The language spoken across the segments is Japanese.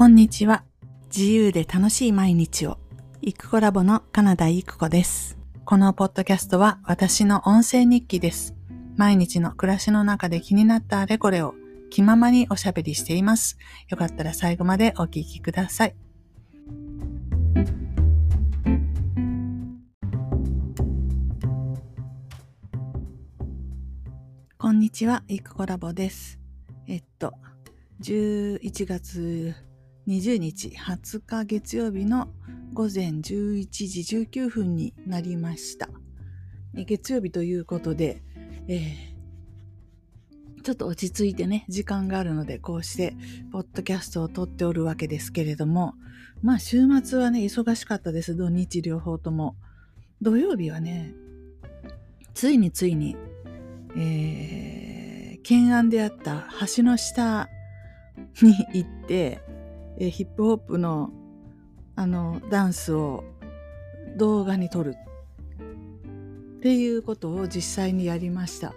こんにちは。自由で楽しい毎日を。イクコラボのカナダイクコです。このポッドキャストは私の音声日記です。毎日の暮らしの中で気になったあれこれを気ままにおしゃべりしています。よかったら最後までお聞きください。こんにちは、イクコラボです。えっと、11月20日20日月曜日の午前11時19分になりました。月曜日ということで、えー、ちょっと落ち着いてね、時間があるので、こうして、ポッドキャストを撮っておるわけですけれども、まあ、週末はね、忙しかったです。土日両方とも。土曜日はね、ついについに、えー、懸案であった橋の下に行って、えヒップホップのあのダンスを動画に撮るっていうことを実際にやりました。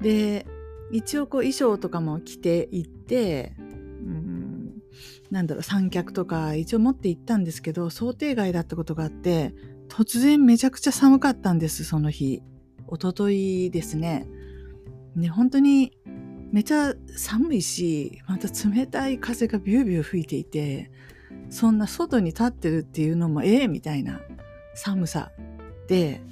で一応こう衣装とかも着ていって、うん、なんだろう三脚とか一応持って行ったんですけど想定外だったことがあって突然めちゃくちゃ寒かったんですその日一昨日ですね。ね本当にめちゃ寒いしまた冷たい風がビュービュー吹いていてそんな外に立ってるっていうのもええみたいな寒さで。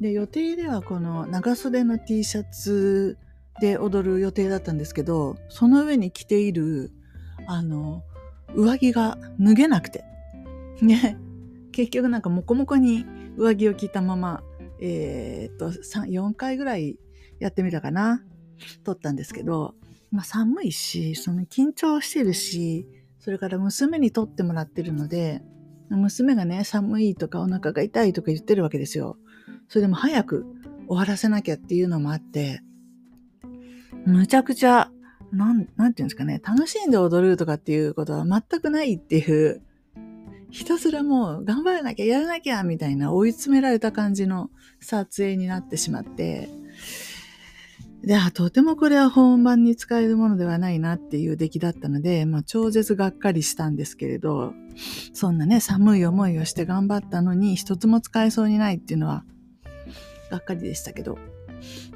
で予定ではこの長袖の T シャツで踊る予定だったんですけどその上に着ているあの上着が脱げなくて。ね。結局なんかモコモコに上着を着たままえー、っと4回ぐらいやってみたかな。撮ったんですけど、まあ、寒いし、その緊張してるし、それから娘に撮ってもらってるので、娘がね、寒いとかお腹が痛いとか言ってるわけですよ。それでも早く終わらせなきゃっていうのもあって、むちゃくちゃ、なん、なんていうんですかね、楽しんで踊るとかっていうことは全くないっていう、ひたすらもう頑張らなきゃやらなきゃみたいな追い詰められた感じの撮影になってしまって、で、あ、とてもこれは本番に使えるものではないなっていう出来だったので、まあ、超絶がっかりしたんですけれど、そんなね、寒い思いをして頑張ったのに一つも使えそうにないっていうのは、がっかりでしたけど、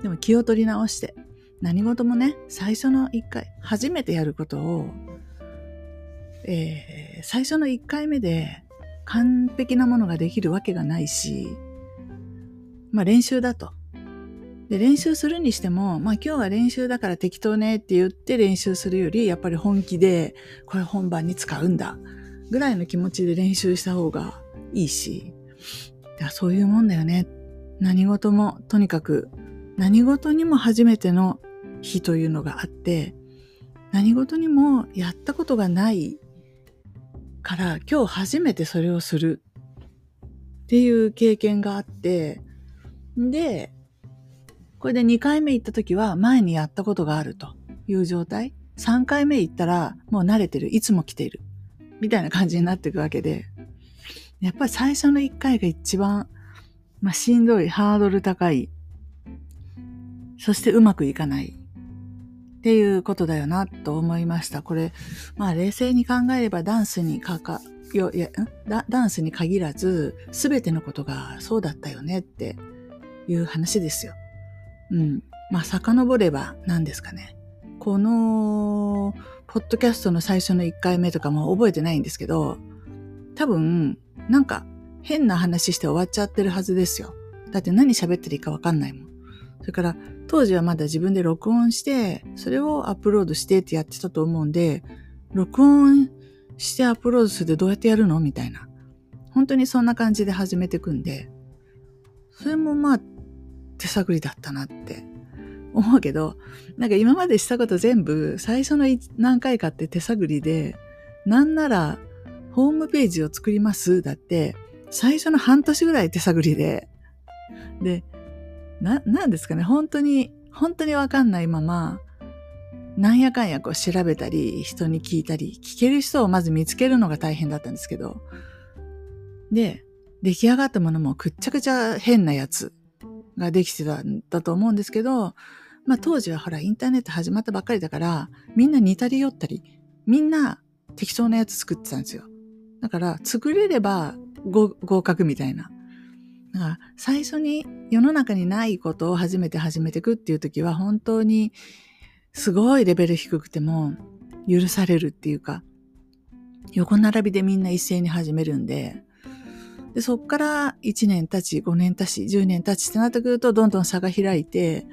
でも気を取り直して、何事もね、最初の一回、初めてやることを、えー、最初の一回目で完璧なものができるわけがないし、まあ練習だと。で、練習するにしても、まあ今日は練習だから適当ねって言って練習するより、やっぱり本気で、これ本番に使うんだ、ぐらいの気持ちで練習した方がいいし、そういうもんだよね。何事も、とにかく、何事にも初めての日というのがあって、何事にもやったことがないから今日初めてそれをするっていう経験があって、で、これで2回目行った時は前にやったことがあるという状態。3回目行ったらもう慣れてる。いつも来ている。みたいな感じになっていくわけで。やっぱり最初の1回が一番、まあ、しんどい、ハードル高い。そしてうまくいかない。っていうことだよなと思いました。これ、まあ冷静に考えればダンスにかか、よ、いや、ダンスに限らず、すべてのことがそうだったよねっていう話ですよ。うん。まあ、遡れば何ですかね。この、ポッドキャストの最初の1回目とかも覚えてないんですけど、多分、なんか変な話して終わっちゃってるはずですよ。だって何喋ってるかわかんないもん。それから、当時はまだ自分で録音して、それをアップロードしてってやってたと思うんで、録音してアップロードするってどうやってやるのみたいな。本当にそんな感じで始めていくんで、それもまあ手探りだったなって思うけど、なんか今までしたこと全部最初の何回かって手探りで、なんならホームページを作りますだって、最初の半年ぐらい手探りで、で、な、なんですかね、本当に、本当にわかんないまま、なんやかんやこう調べたり、人に聞いたり、聞ける人をまず見つけるのが大変だったんですけど、で、出来上がったものもくっちゃくちゃ変なやつ。ができてたんだと思うんですけど、まあ当時はほらインターネット始まったばっかりだから、みんな似たり寄ったり、みんな適当なやつ作ってたんですよ。だから作れれば合格みたいな。だから最初に世の中にないことを初めて始めていくっていう時は本当にすごいレベル低くても許されるっていうか、横並びでみんな一斉に始めるんで、で、そっから1年経ち、5年経ち、10年経ちってなってくると、どんどん差が開いて、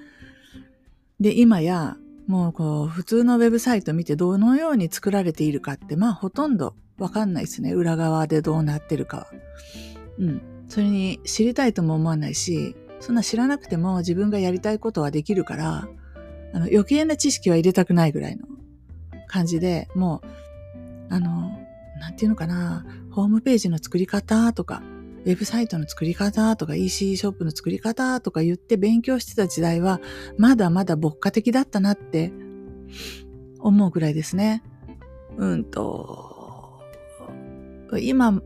で、今や、もうこう、普通のウェブサイト見てどのように作られているかって、まあほとんどわかんないですね。裏側でどうなってるかは。うん。それに知りたいとも思わないし、そんな知らなくても自分がやりたいことはできるから、あの、余計な知識は入れたくないぐらいの感じで、もう、あの、なんていうのかな、ホームページの作り方とか、ウェブサイトの作り方とか EC ショップの作り方とか言って勉強してた時代は、まだまだ牧歌的だったなって思うぐらいですね。うんと、今、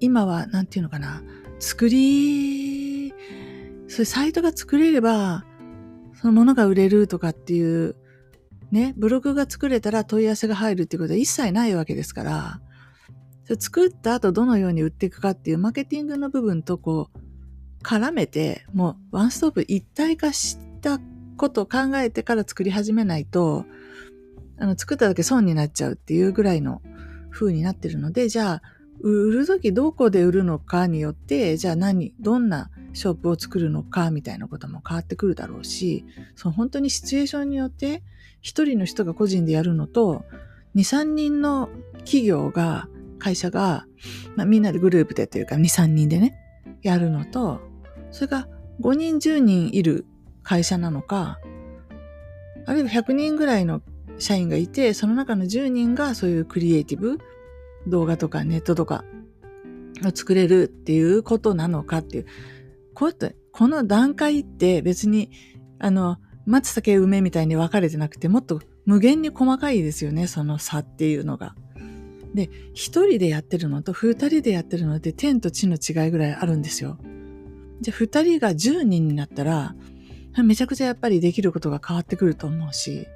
今は、なんていうのかな、作り、そういうサイトが作れれば、そのものが売れるとかっていう、ね、ブログが作れたら問い合わせが入るっていうことは一切ないわけですから、作った後どのように売っていくかっていうマーケティングの部分とこう絡めてもうワンストップ一体化したことを考えてから作り始めないとあの作っただけ損になっちゃうっていうぐらいの風になってるのでじゃあ売るときどこで売るのかによってじゃあ何どんなショップを作るのかみたいなことも変わってくるだろうしその本当にシチュエーションによって一人の人が個人でやるのと2、3人の企業が会社が、まあ、みんなでグループでというか2、3人でね、やるのと、それが5人、10人いる会社なのか、あるいは100人ぐらいの社員がいて、その中の10人がそういうクリエイティブ、動画とかネットとかを作れるっていうことなのかっていう、こうやって、この段階って別に、あの、松茸梅みたいに分かれてなくて、もっと無限に細かいですよね、その差っていうのが。で、一人でやってるのと二人でやってるので天と地の違いぐらいあるんですよ。じゃあ二人が十人になったら、めちゃくちゃやっぱりできることが変わってくると思うし、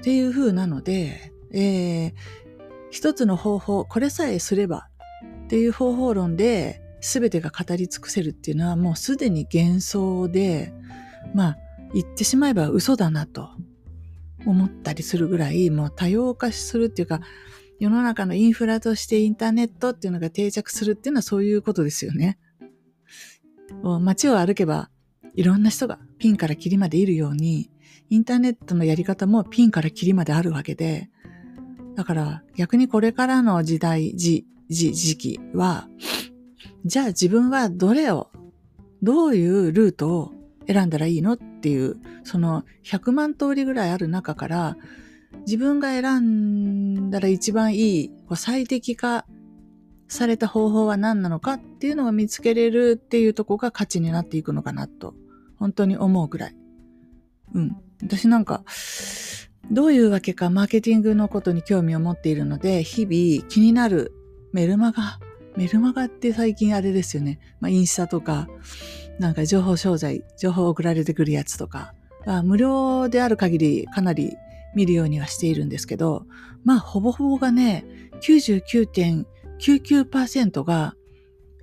っていう風なので、えー、一つの方法、これさえすればっていう方法論で全てが語り尽くせるっていうのはもうすでに幻想で、まあ言ってしまえば嘘だなと思ったりするぐらいもう多様化するっていうか、世の中のインフラとしてインターネットっていうのが定着するっていうのはそういうことですよね。街を歩けばいろんな人がピンからキリまでいるように、インターネットのやり方もピンからキリまであるわけで、だから逆にこれからの時代、時、時、時期は、じゃあ自分はどれを、どういうルートを選んだらいいのっていう、その100万通りぐらいある中から、自分が選んだら一番いい、最適化された方法は何なのかっていうのを見つけれるっていうとこが価値になっていくのかなと、本当に思うぐらい。うん。私なんか、どういうわけかマーケティングのことに興味を持っているので、日々気になるメルマガ、メルマガって最近あれですよね。まあ、インスタとか、なんか情報商材、情報送られてくるやつとか、無料である限りかなり見るようにはしているんですけど、まあ、ほぼほぼがね、99.99%が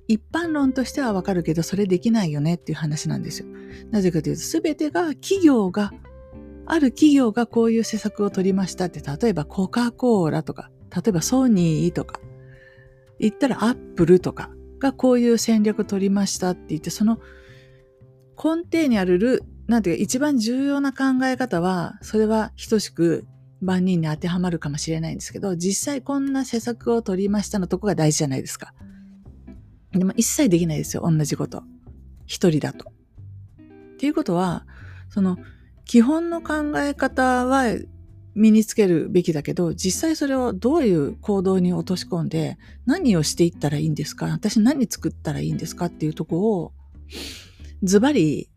一般論としてはわかるけど、それできないよねっていう話なんですよ。なぜかというと、すべてが企業が、ある企業がこういう施策を取りましたって、例えばコカ・コーラとか、例えばソニーとか、言ったらアップルとかがこういう戦略取りましたって言って、その根底にあるるなんていうか一番重要な考え方は、それは等しく万人に当てはまるかもしれないんですけど、実際こんな施策を取りましたのとこが大事じゃないですか。でも一切できないですよ、同じこと。一人だと。っていうことは、その基本の考え方は身につけるべきだけど、実際それをどういう行動に落とし込んで、何をしていったらいいんですか？私何作ったらいいんですか？っていうとこを、ズバリ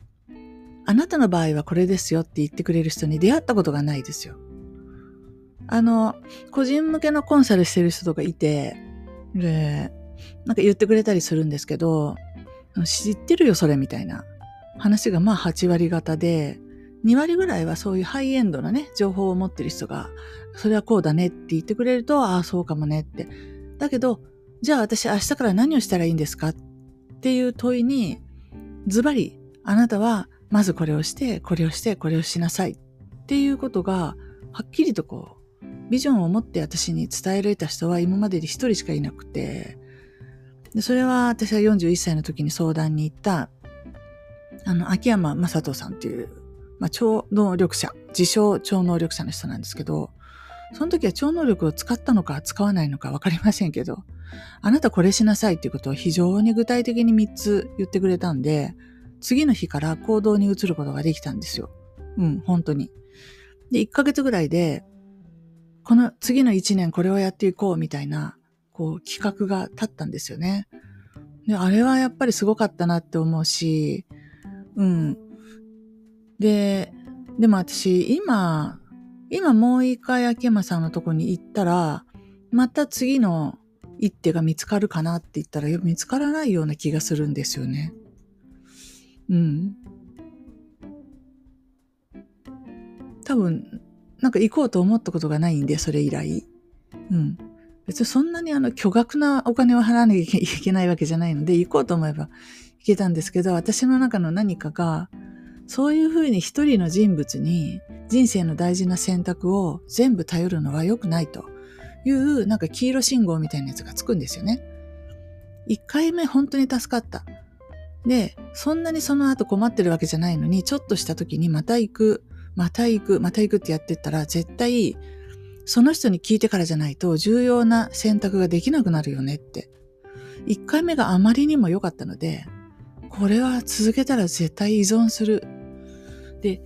あなたの場合はこれですよって言ってくれる人に出会ったことがないですよ。あの、個人向けのコンサルしてる人とかいて、で、なんか言ってくれたりするんですけど、知ってるよ、それみたいな話がまあ8割方で、2割ぐらいはそういうハイエンドなね、情報を持ってる人が、それはこうだねって言ってくれると、ああ、そうかもねって。だけど、じゃあ私明日から何をしたらいいんですかっていう問いに、ズバリ、あなたはまずこれをして、これをして、これをしなさい。っていうことが、はっきりとこう、ビジョンを持って私に伝えられた人は今までで一人しかいなくて、でそれは私は41歳の時に相談に行った、あの、秋山正人さんっていう、まあ、超能力者、自称超能力者の人なんですけど、その時は超能力を使ったのか使わないのかわかりませんけど、あなたこれしなさいっていうことを非常に具体的に3つ言ってくれたんで、次の日から行動に移ることができたんですよ。うん、本当に。で、1ヶ月ぐらいで、この次の1年これをやっていこうみたいな、こう企画が立ったんですよね。で、あれはやっぱりすごかったなって思うし、うん。で、でも私、今、今もう一回秋山さんのとこに行ったら、また次の一手が見つかるかなって言ったら見つからないような気がするんですよね。うん。多分、なんか行こうと思ったことがないんで、それ以来。うん。別にそんなにあの巨額なお金を払わなきゃいけないわけじゃないので、行こうと思えば行けたんですけど、私の中の何かが、そういうふうに一人の人物に人生の大事な選択を全部頼るのは良くないというなんか黄色信号みたいなやつがつくんですよね。一回目本当に助かった。で、そんなにその後困ってるわけじゃないのに、ちょっとした時にまた行く、また行く、また行くってやってったら絶対その人に聞いてからじゃないと重要な選択ができなくなるよねって。一回目があまりにも良かったので、これは続けたら絶対依存するで、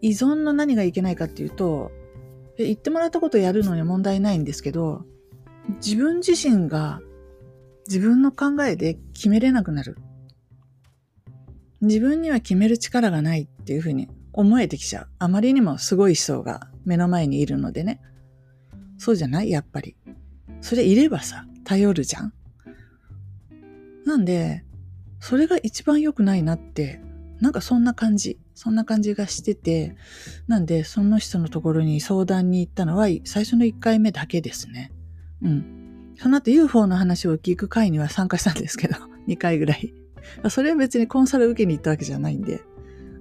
依存の何がいけないかっていうと、言ってもらったことやるのに問題ないんですけど、自分自身が自分の考えで決めれなくなる。自分には決める力がないっていうふうに思えてきちゃう。あまりにもすごい人が目の前にいるのでね。そうじゃない？やっぱり。それいればさ、頼るじゃん。なんで、それが一番良くないなって、なんかそんな感じ。そんな感じがしてて、なんで、その人のところに相談に行ったのは、最初の1回目だけですね。うん。その後 UFO の話を聞く会には参加したんですけど、2回ぐらい。それは別にコンサル受けに行ったわけじゃないんで、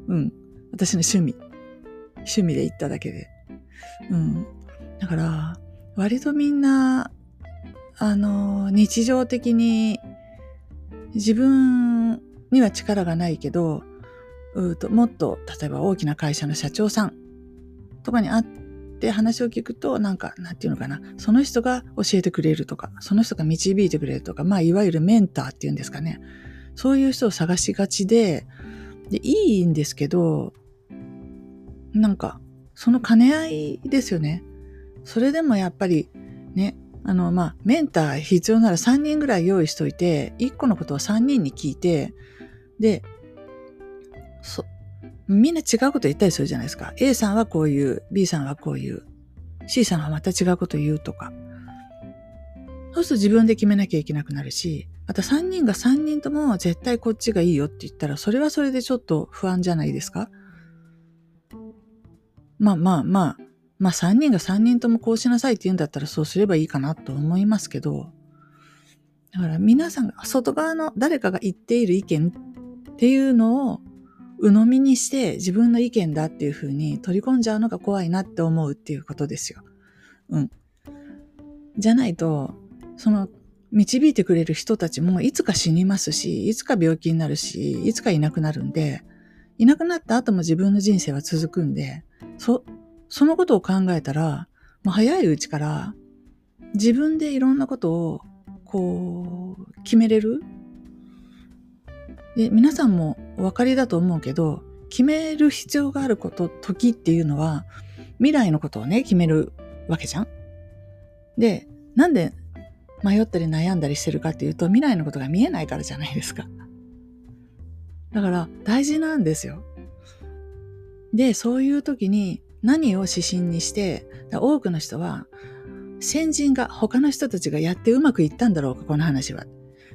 うん。私の趣味。趣味で行っただけで。うん。だから、割とみんな、あの、日常的に自分には力がないけど、うともっと例えば大きな会社の社長さんとかに会って話を聞くとなんかなんていうのかなその人が教えてくれるとかその人が導いてくれるとかまあいわゆるメンターっていうんですかねそういう人を探しがちででいいんですけどなんかその兼ね合いですよねそれでもやっぱりねあのまあメンター必要なら3人ぐらい用意しといて1個のことを3人に聞いてでそ、みんな違うこと言ったりするじゃないですか。A さんはこういう、B さんはこういう、C さんはまた違うこと言うとか。そうすると自分で決めなきゃいけなくなるし、また3人が3人とも絶対こっちがいいよって言ったら、それはそれでちょっと不安じゃないですか？まあまあまあ、まあ3人が3人ともこうしなさいって言うんだったらそうすればいいかなと思いますけど、だから皆さんが外側の誰かが言っている意見っていうのを鵜呑みにして自分の意見だっていうふうに取り込んじゃうのが怖いなって思うっていうことですよ。うん。じゃないと、その導いてくれる人たちもいつか死にますし、いつか病気になるし、いつかいなくなるんで、いなくなった後も自分の人生は続くんで、そ、そのことを考えたら、もう早いうちから自分でいろんなことをこう決めれる？で、皆さんもお分かりだと思うけど、決める必要があること、時っていうのは、未来のことをね、決めるわけじゃん。で、なんで迷ったり悩んだりしてるかっていうと、未来のことが見えないからじゃないですか。だから、大事なんですよ。で、そういう時に何を指針にして、多くの人は、先人が他の人たちがやってうまくいったんだろうか、この話は。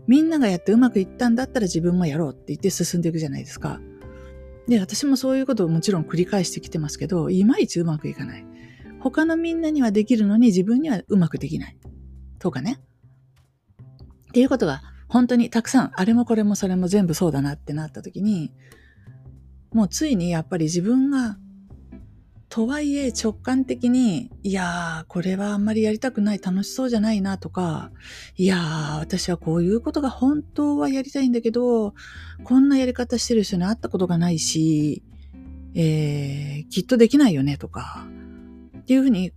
みんながやってうまくいったんだったら自分もやろうって言って進んでいくじゃないですか。で、私もそういうことをもちろん繰り返してきてますけど、いまいちうまくいかない。他のみんなにはできるのに自分にはうまくできない。とかね。っていうことが本当にたくさん、あれもこれもそれも全部そうだなってなった時に、もうついにやっぱり自分がとはいえ直感的に、いやー、これはあんまりやりたくない、楽しそうじゃないなとか、いやー、私はこういうことが本当はやりたいんだけど、こんなやり方してる人に会ったことがないし、えー、きっとできないよねとか、っていうふうに、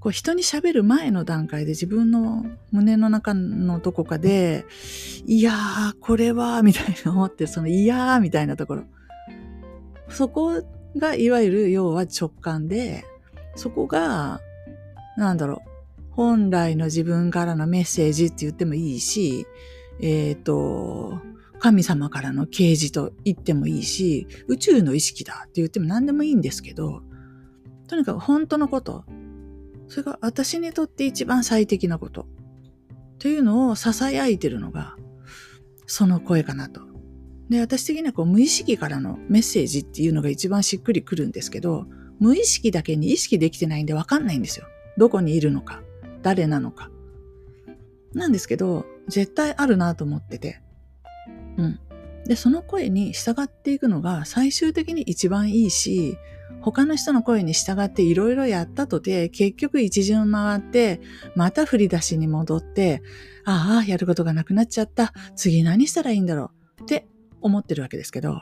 こう人に喋る前の段階で自分の胸の中のどこかで、いやー、これは、みたいな思ってその、いやー、みたいなところ。そこがいわゆる要は直感で、そこが、なんだろう、本来の自分からのメッセージって言ってもいいし、えっ、ー、と、神様からの啓示と言ってもいいし、宇宙の意識だって言っても何でもいいんですけど、とにかく本当のこと、それが私にとって一番最適なこと、というのを囁いてるのが、その声かなと。で、私的にはこう無意識からのメッセージっていうのが一番しっくりくるんですけど、無意識だけに意識できてないんでわかんないんですよ。どこにいるのか、誰なのか。なんですけど、絶対あるなと思ってて。うん。で、その声に従っていくのが最終的に一番いいし、他の人の声に従っていろいろやったとて、結局一巡回って、また振り出しに戻って、ああ、やることがなくなっちゃった。次何したらいいんだろうって思ってるわけですけど、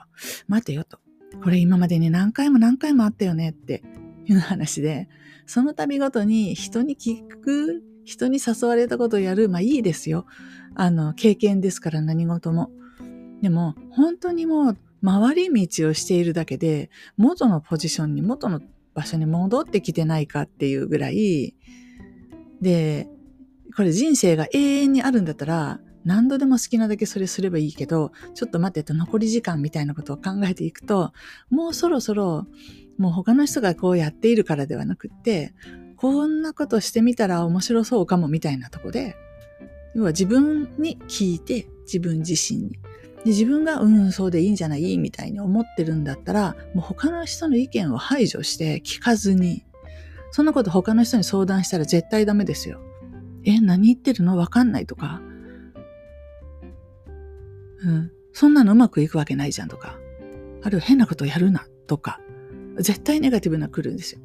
待てよと。これ今までに何回も何回もあったよねっていう話で、その度ごとに人に聞く、人に誘われたことをやる、まあいいですよ。あの、経験ですから何事も。でも、本当にもう回り道をしているだけで、元のポジションに、元の場所に戻ってきてないかっていうぐらい、で、これ人生が永遠にあるんだったら、何度でも好きなだけそれすればいいけど、ちょっと待ってと残り時間みたいなことを考えていくと、もうそろそろ、もう他の人がこうやっているからではなくって、こんなことしてみたら面白そうかもみたいなとこで、要は自分に聞いて、自分自身に。で自分が、うん、そうでいいんじゃないみたいに思ってるんだったら、もう他の人の意見を排除して聞かずに、そんなこと他の人に相談したら絶対ダメですよ。え、何言ってるの？わかんないとか、うん。そんなのうまくいくわけないじゃんとか。あるいは変なことやるなとか。絶対ネガティブな来るんですよ。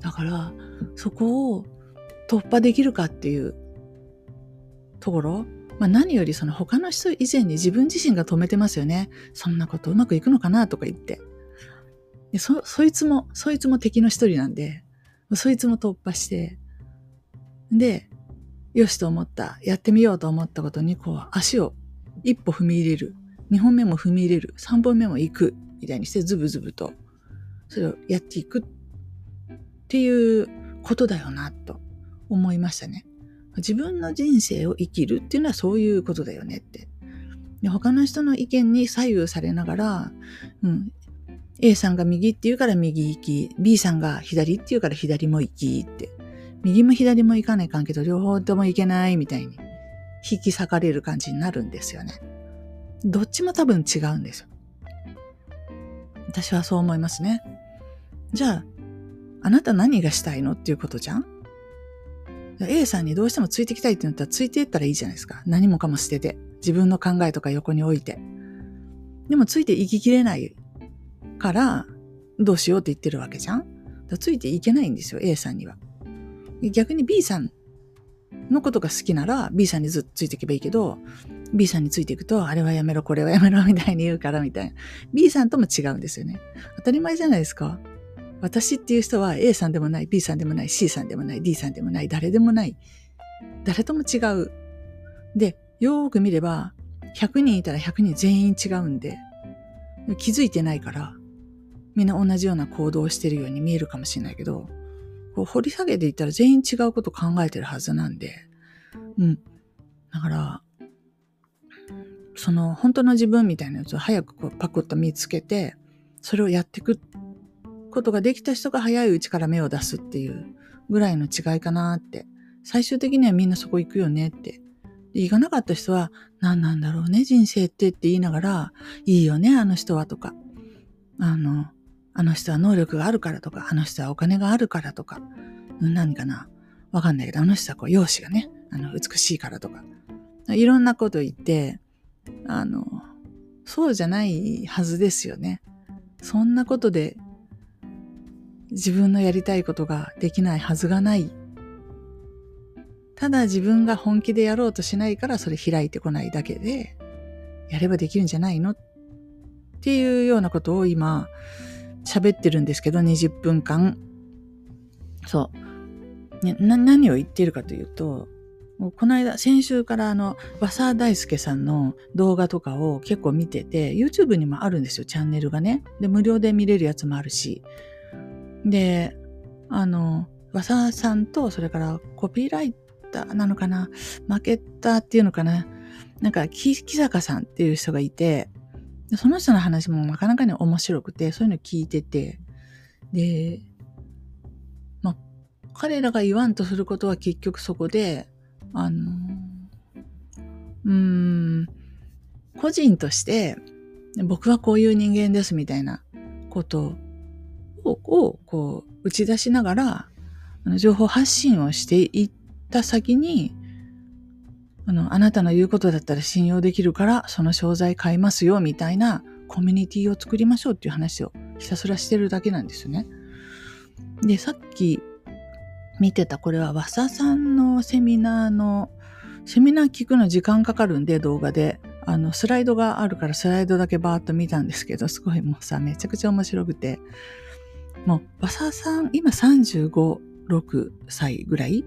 だから、そこを突破できるかっていうところ、まあ、何よりその他の人以前に自分自身が止めてますよね。そんなことうまくいくのかなとか言って。でそ、そいつも、そいつも敵の一人なんで、そいつも突破して、で、よしと思った、やってみようと思ったことにこう足を一歩踏み入れる。二本目も踏み入れる。三本目も行く。みたいにしてズブズブと、それをやっていくっていうことだよな、と思いましたね。自分の人生を生きるっていうのはそういうことだよねって。で他の人の意見に左右されながら、うん、A さんが右って言うから右行き、B さんが左って言うから左も行きって。右も左も行かないかんけど、両方とも行けないみたいに。引き裂かれる感じになるんですよね。どっちも多分違うんですよ。私はそう思いますね。じゃあ、あなた何がしたいのっていうことじゃん ?A さんにどうしてもついてきたいって言ったらついていったらいいじゃないですか。何もかも捨てて。自分の考えとか横に置いて。でもついていききれないから、どうしようって言ってるわけじゃんついていけないんですよ、A さんには。逆に B さんのことが好きなら B さんにずっとついていけばいいけど、B さんについていくと、あれはやめろ、これはやめろ、みたいに言うから、みたいな。B さんとも違うんですよね。当たり前じゃないですか。私っていう人は A さんでもない、B さんでもない、C さんでもない、D さんでもない、誰でもない。誰とも違う。で、よーく見れば、100人いたら100人全員違うんで、気づいてないから、みんな同じような行動をしてるように見えるかもしれないけど、こう掘り下げていったら全員違うこと考えてるはずなんで、うん。だから、その本当の自分みたいなやつを早くこうパクッと見つけて、それをやっていくことができた人が早いうちから芽を出すっていうぐらいの違いかなって。最終的にはみんなそこ行くよねって。行かなかった人は何なんだろうね人生ってって言いながら、いいよねあの人はとか。あの、あの人は能力があるからとか、あの人はお金があるからとか、何かなわかんないけど、あの人はこう容姿がね、あの、美しいからとか、いろんなこと言って、あの、そうじゃないはずですよね。そんなことで自分のやりたいことができないはずがない。ただ自分が本気でやろうとしないからそれ開いてこないだけで、やればできるんじゃないの？っていうようなことを今喋ってるんですけど、20分間。そう。ね、な、何を言ってるかというと、この間、先週からあの、和沢大輔さんの動画とかを結構見てて、YouTube にもあるんですよ、チャンネルがね。で、無料で見れるやつもあるし。で、あの、和沢さんと、それからコピーライターなのかな、マーケッターっていうのかな、なんか、木坂さんっていう人がいて、その人の話もなかなかに面白くて、そういうの聞いてて、で、まあ、彼らが言わんとすることは結局そこで、あの、うーん、個人として、僕はこういう人間ですみたいなことを、をこう、打ち出しながら、あの情報発信をしていった先に、あの、あなたの言うことだったら信用できるから、その商材買いますよ、みたいなコミュニティを作りましょうっていう話をひたすらしてるだけなんですよね。で、さっき見てたこれは和佐さんのセミナーの、セミナー聞くの時間かかるんで動画で、あの、スライドがあるからスライドだけバーッと見たんですけど、すごいもうさ、めちゃくちゃ面白くて、もう、和佐さん、今35、6歳ぐらい？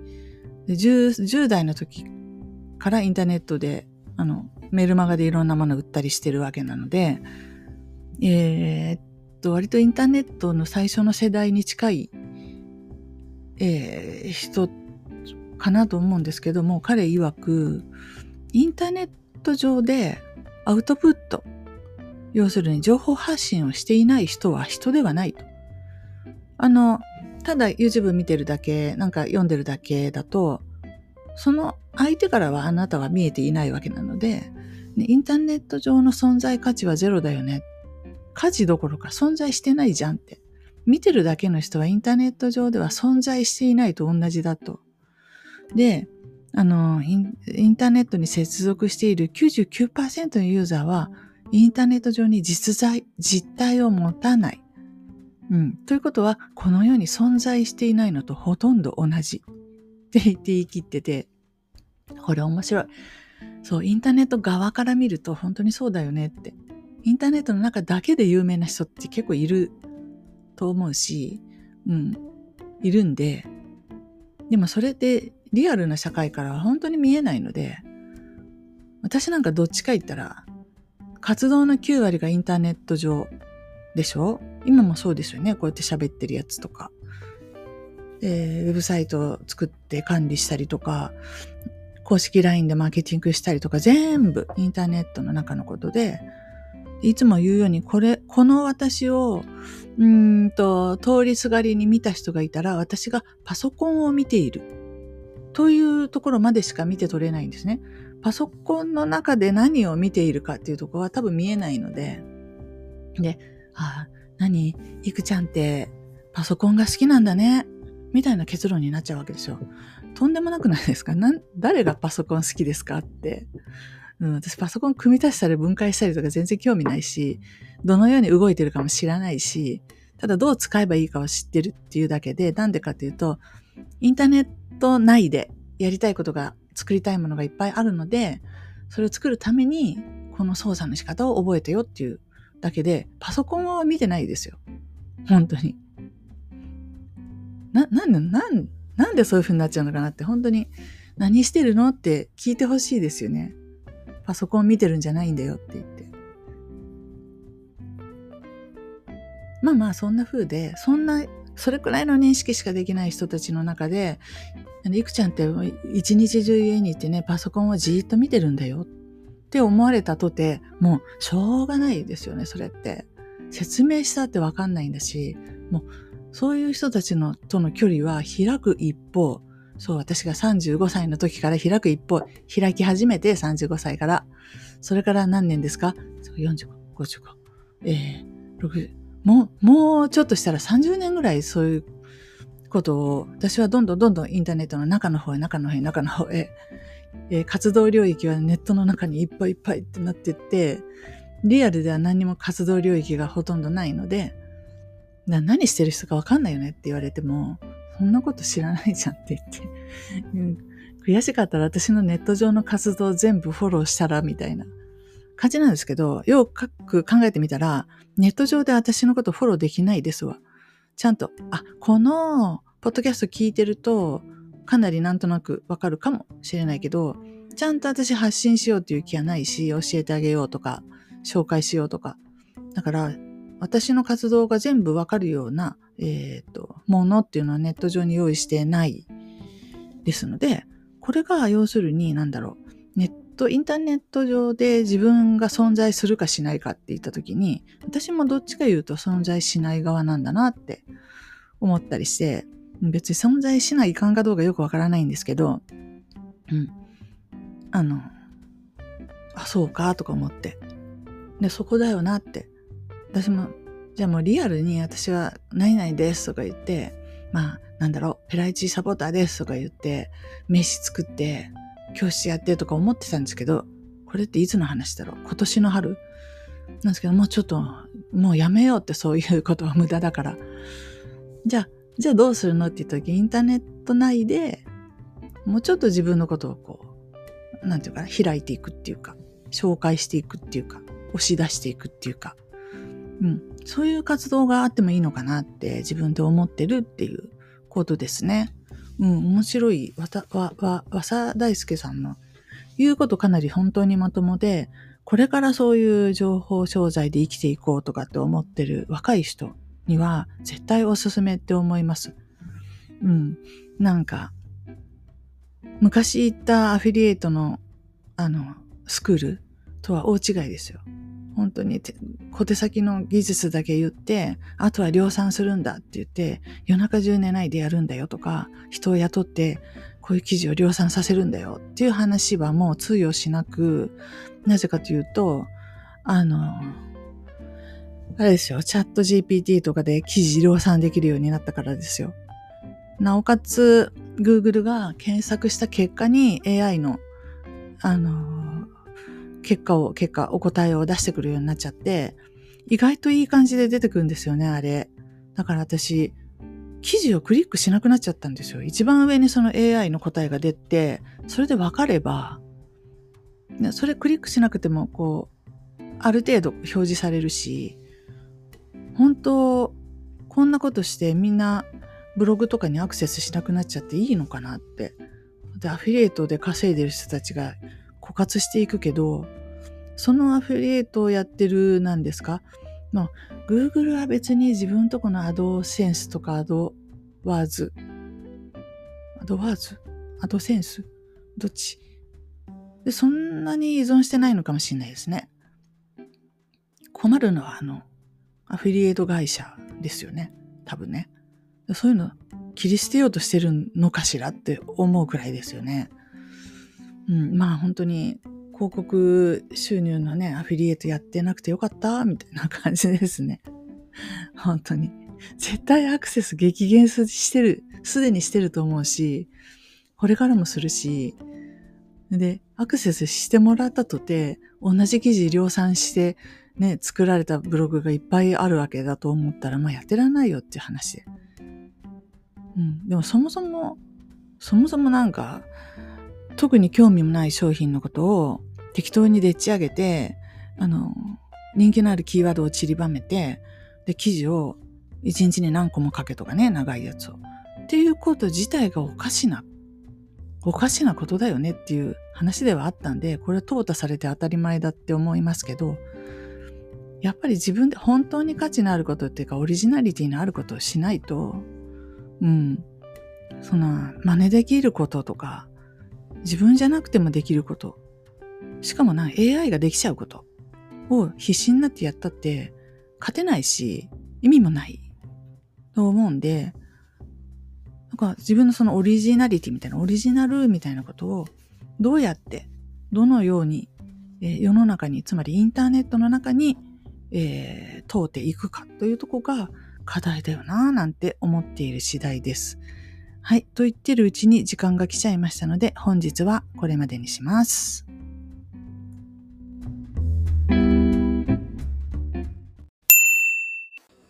で 10, 10代の時からインターネットで、あの、メールマガでいろんなもの売ったりしてるわけなので、えー、っと、割とインターネットの最初の世代に近いえー、人かなと思うんですけども、彼曰く、インターネット上でアウトプット、要するに情報発信をしていない人は人ではないと。あの、ただ YouTube 見てるだけ、なんか読んでるだけだと、その相手からはあなたは見えていないわけなので、インターネット上の存在価値はゼロだよね。価値どころか存在してないじゃんって見てるだけの人はインターネット上では存在していないと同じだと。で、あの、インターネットに接続している99%のユーザーは、インターネット上に実在、実体を持たない。うん。ということは、この世に存在していないのとほとんど同じ。って言って言い切ってて、これ面白い。そう、インターネット側から見ると本当にそうだよねって。インターネットの中だけで有名な人って結構いると思うし、うん、いるんで、でもそれってリアルな社会からは本当に見えないので、私なんかどっちか言ったら、活動の9割がインターネット上でしょ？今もそうですよね。こうやって喋ってるやつとか。で、ウェブサイトを作って管理したりとか、公式 LINE でマーケティングしたりとか、全部インターネットの中のことで、いつも言うように、これ、この私を、うんと、通りすがりに見た人がいたら、私がパソコンを見ている。というところまでしか見て取れないんですね。パソコンの中で何を見ているかっていうところは多分見えないので。で、あ、何？いくちゃんってパソコンが好きなんだね。みたいな結論になっちゃうわけですよ。とんでもなくないですか？誰がパソコン好きですかって。うん、私パソコン組み足したり分解したりとか全然興味ないし、どのように動いてるかも知らないし、ただどう使えばいいかを知ってるっていうだけで、なんでかっていうと、インターネット内でやりたいことが作りたいものがいっぱいあるので、それを作るために、この操作の仕方を覚えてよっていうだけで、パソコンは見てないですよ。本当に。な、なんで、なん、なんでそういう風になっちゃうのかなって、本当に、何してるのって聞いてほしいですよね。パソコン見てるんじゃないんだよって言って。まあまあそんな風で、そんな、それくらいの認識しかできない人たちの中で、いくちゃんって一日中家にいてね、パソコンをじーっと見てるんだよってって思われたとて、もうしょうがないですよね、それって。説明したってわかんないんだし、もうそういう人たちのとの距離は開く一方、そう、私が35歳の時から開く一方、開き始めて35歳から、それから何年ですか ?45、55、えー、60、もう、もうちょっとしたら30年ぐらいそういうことを、私はどんどんどんどんインターネットの中の方へ、中の方へ、中の方へ、えー、活動領域はネットの中にいっぱいいっぱいってなってって、リアルでは何も活動領域がほとんどないので、何してる人かわかんないよねって言われても、そんなこと知らないじゃんって言って、うん、悔しかったら私のネット上の活動全部フォローしたらみたいな。感じなんですけど、よく考えてみたら、ネット上で私のことフォローできないですわ。ちゃんと、あ、このポッドキャスト聞いてると、かなりなんとなくわかるかもしれないけど、ちゃんと私発信しようっていう気はないし、教えてあげようとか、紹介しようとか。だから、私の活動が全部わかるような、えっ、ー、と、ものっていうのはネット上に用意してないですので、これが要するに、なんだろう、ネット、インターネット上で自分が存在するかしないかって言った時に、私もどっちか言うと存在しない側なんだなって思ったりして、別に存在しないかんかどうかよくわからないんですけど、うん。あの、あ、そうか、とか思って。で、そこだよなって。私も、じゃあもうリアルに私は何々ですとか言って、まあ、なんだろう、ペライチサポーターですとか言って、名刺作って、教室やってとか思ってたんですけど、これっていつの話だろう？今年の春？なんですけど、もうちょっと、もうやめようってそういうことは無駄だから。じゃあ、じゃあどうするのって言った時、インターネット内で、もうちょっと自分のことをこう、なんていうかな、開いていくっていうか、紹介していくっていうか、押し出していくっていうか、うん、そういう活動があってもいいのかなって自分で思ってるっていうことですね。うん、面白い、わた、わ、わ、わさ大輔さんの言うことかなり本当にまともで、これからそういう情報商材で生きていこうとかって思ってる若い人には絶対おすすめって思います。うん。なんか、昔行ったアフィリエイトの、あの、スクールとは大違いですよ。本当に小手先の技術だけ言って、あとは量産するんだって言って、夜中中寝ないでやるんだよとか、人を雇ってこういう記事を量産させるんだよっていう話はもう通用しなく、なぜかというと、あの、あれですよ、チャット GPT とかで記事量産できるようになったからですよ。なおかつ、Google が検索した結果に AI の、あの、結果を、結果、お答えを出してくるようになっちゃって、意外といい感じで出てくるんですよね、あれ。だから私、記事をクリックしなくなっちゃったんですよ。一番上にその AI の答えが出て、それで分かれば、それクリックしなくても、こう、ある程度表示されるし、本当こんなことしてみんなブログとかにアクセスしなくなっちゃっていいのかなって。で、アフィリエイトで稼いでる人たちが枯渇していくけど、そのアフィリエイトをやってるなんですか？まあ、Google は別に自分とこのアドセンスとかアドワーズ、アドワーズ？アドセンス？どっち？で、そんなに依存してないのかもしれないですね。困るのはあの、アフィリエイト会社ですよね。多分ね。そういうの切り捨てようとしてるのかしらって思うくらいですよね。うん、まあ本当に広告収入のね、アフィリエイトやってなくてよかった？みたいな感じですね。本当に。絶対アクセス激減してる、すでにしてると思うし、これからもするし、で、アクセスしてもらったとて、同じ記事量産してね、作られたブログがいっぱいあるわけだと思ったら、まあやってらんないよっていう話で。うん。でもそもそも、そもそもなんか、特に興味もない商品のことを適当にでっち上げて、あの、人気のあるキーワードを散りばめて、で、記事を一日に何個も書けとかね、長いやつを。っていうこと自体がおかしな、おかしなことだよねっていう話ではあったんで、これは淘汰されて当たり前だって思いますけど、やっぱり自分で本当に価値のあることっていうかオリジナリティのあることをしないと、うん、その真似できることとか、自分じゃなくてもできること、しかもな AI ができちゃうことを必死になってやったって勝てないし意味もない。と思うんで、なんか自分のそのオリジナリティみたいな、オリジナルみたいなことをどうやって、どのように、え世の中に、つまりインターネットの中にえー、通っていくかというとこが課題だよなぁなんて思っている次第です。はい。と言ってるうちに時間が来ちゃいましたので、本日はこれまでにします。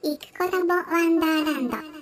行くコラボワンダーランド。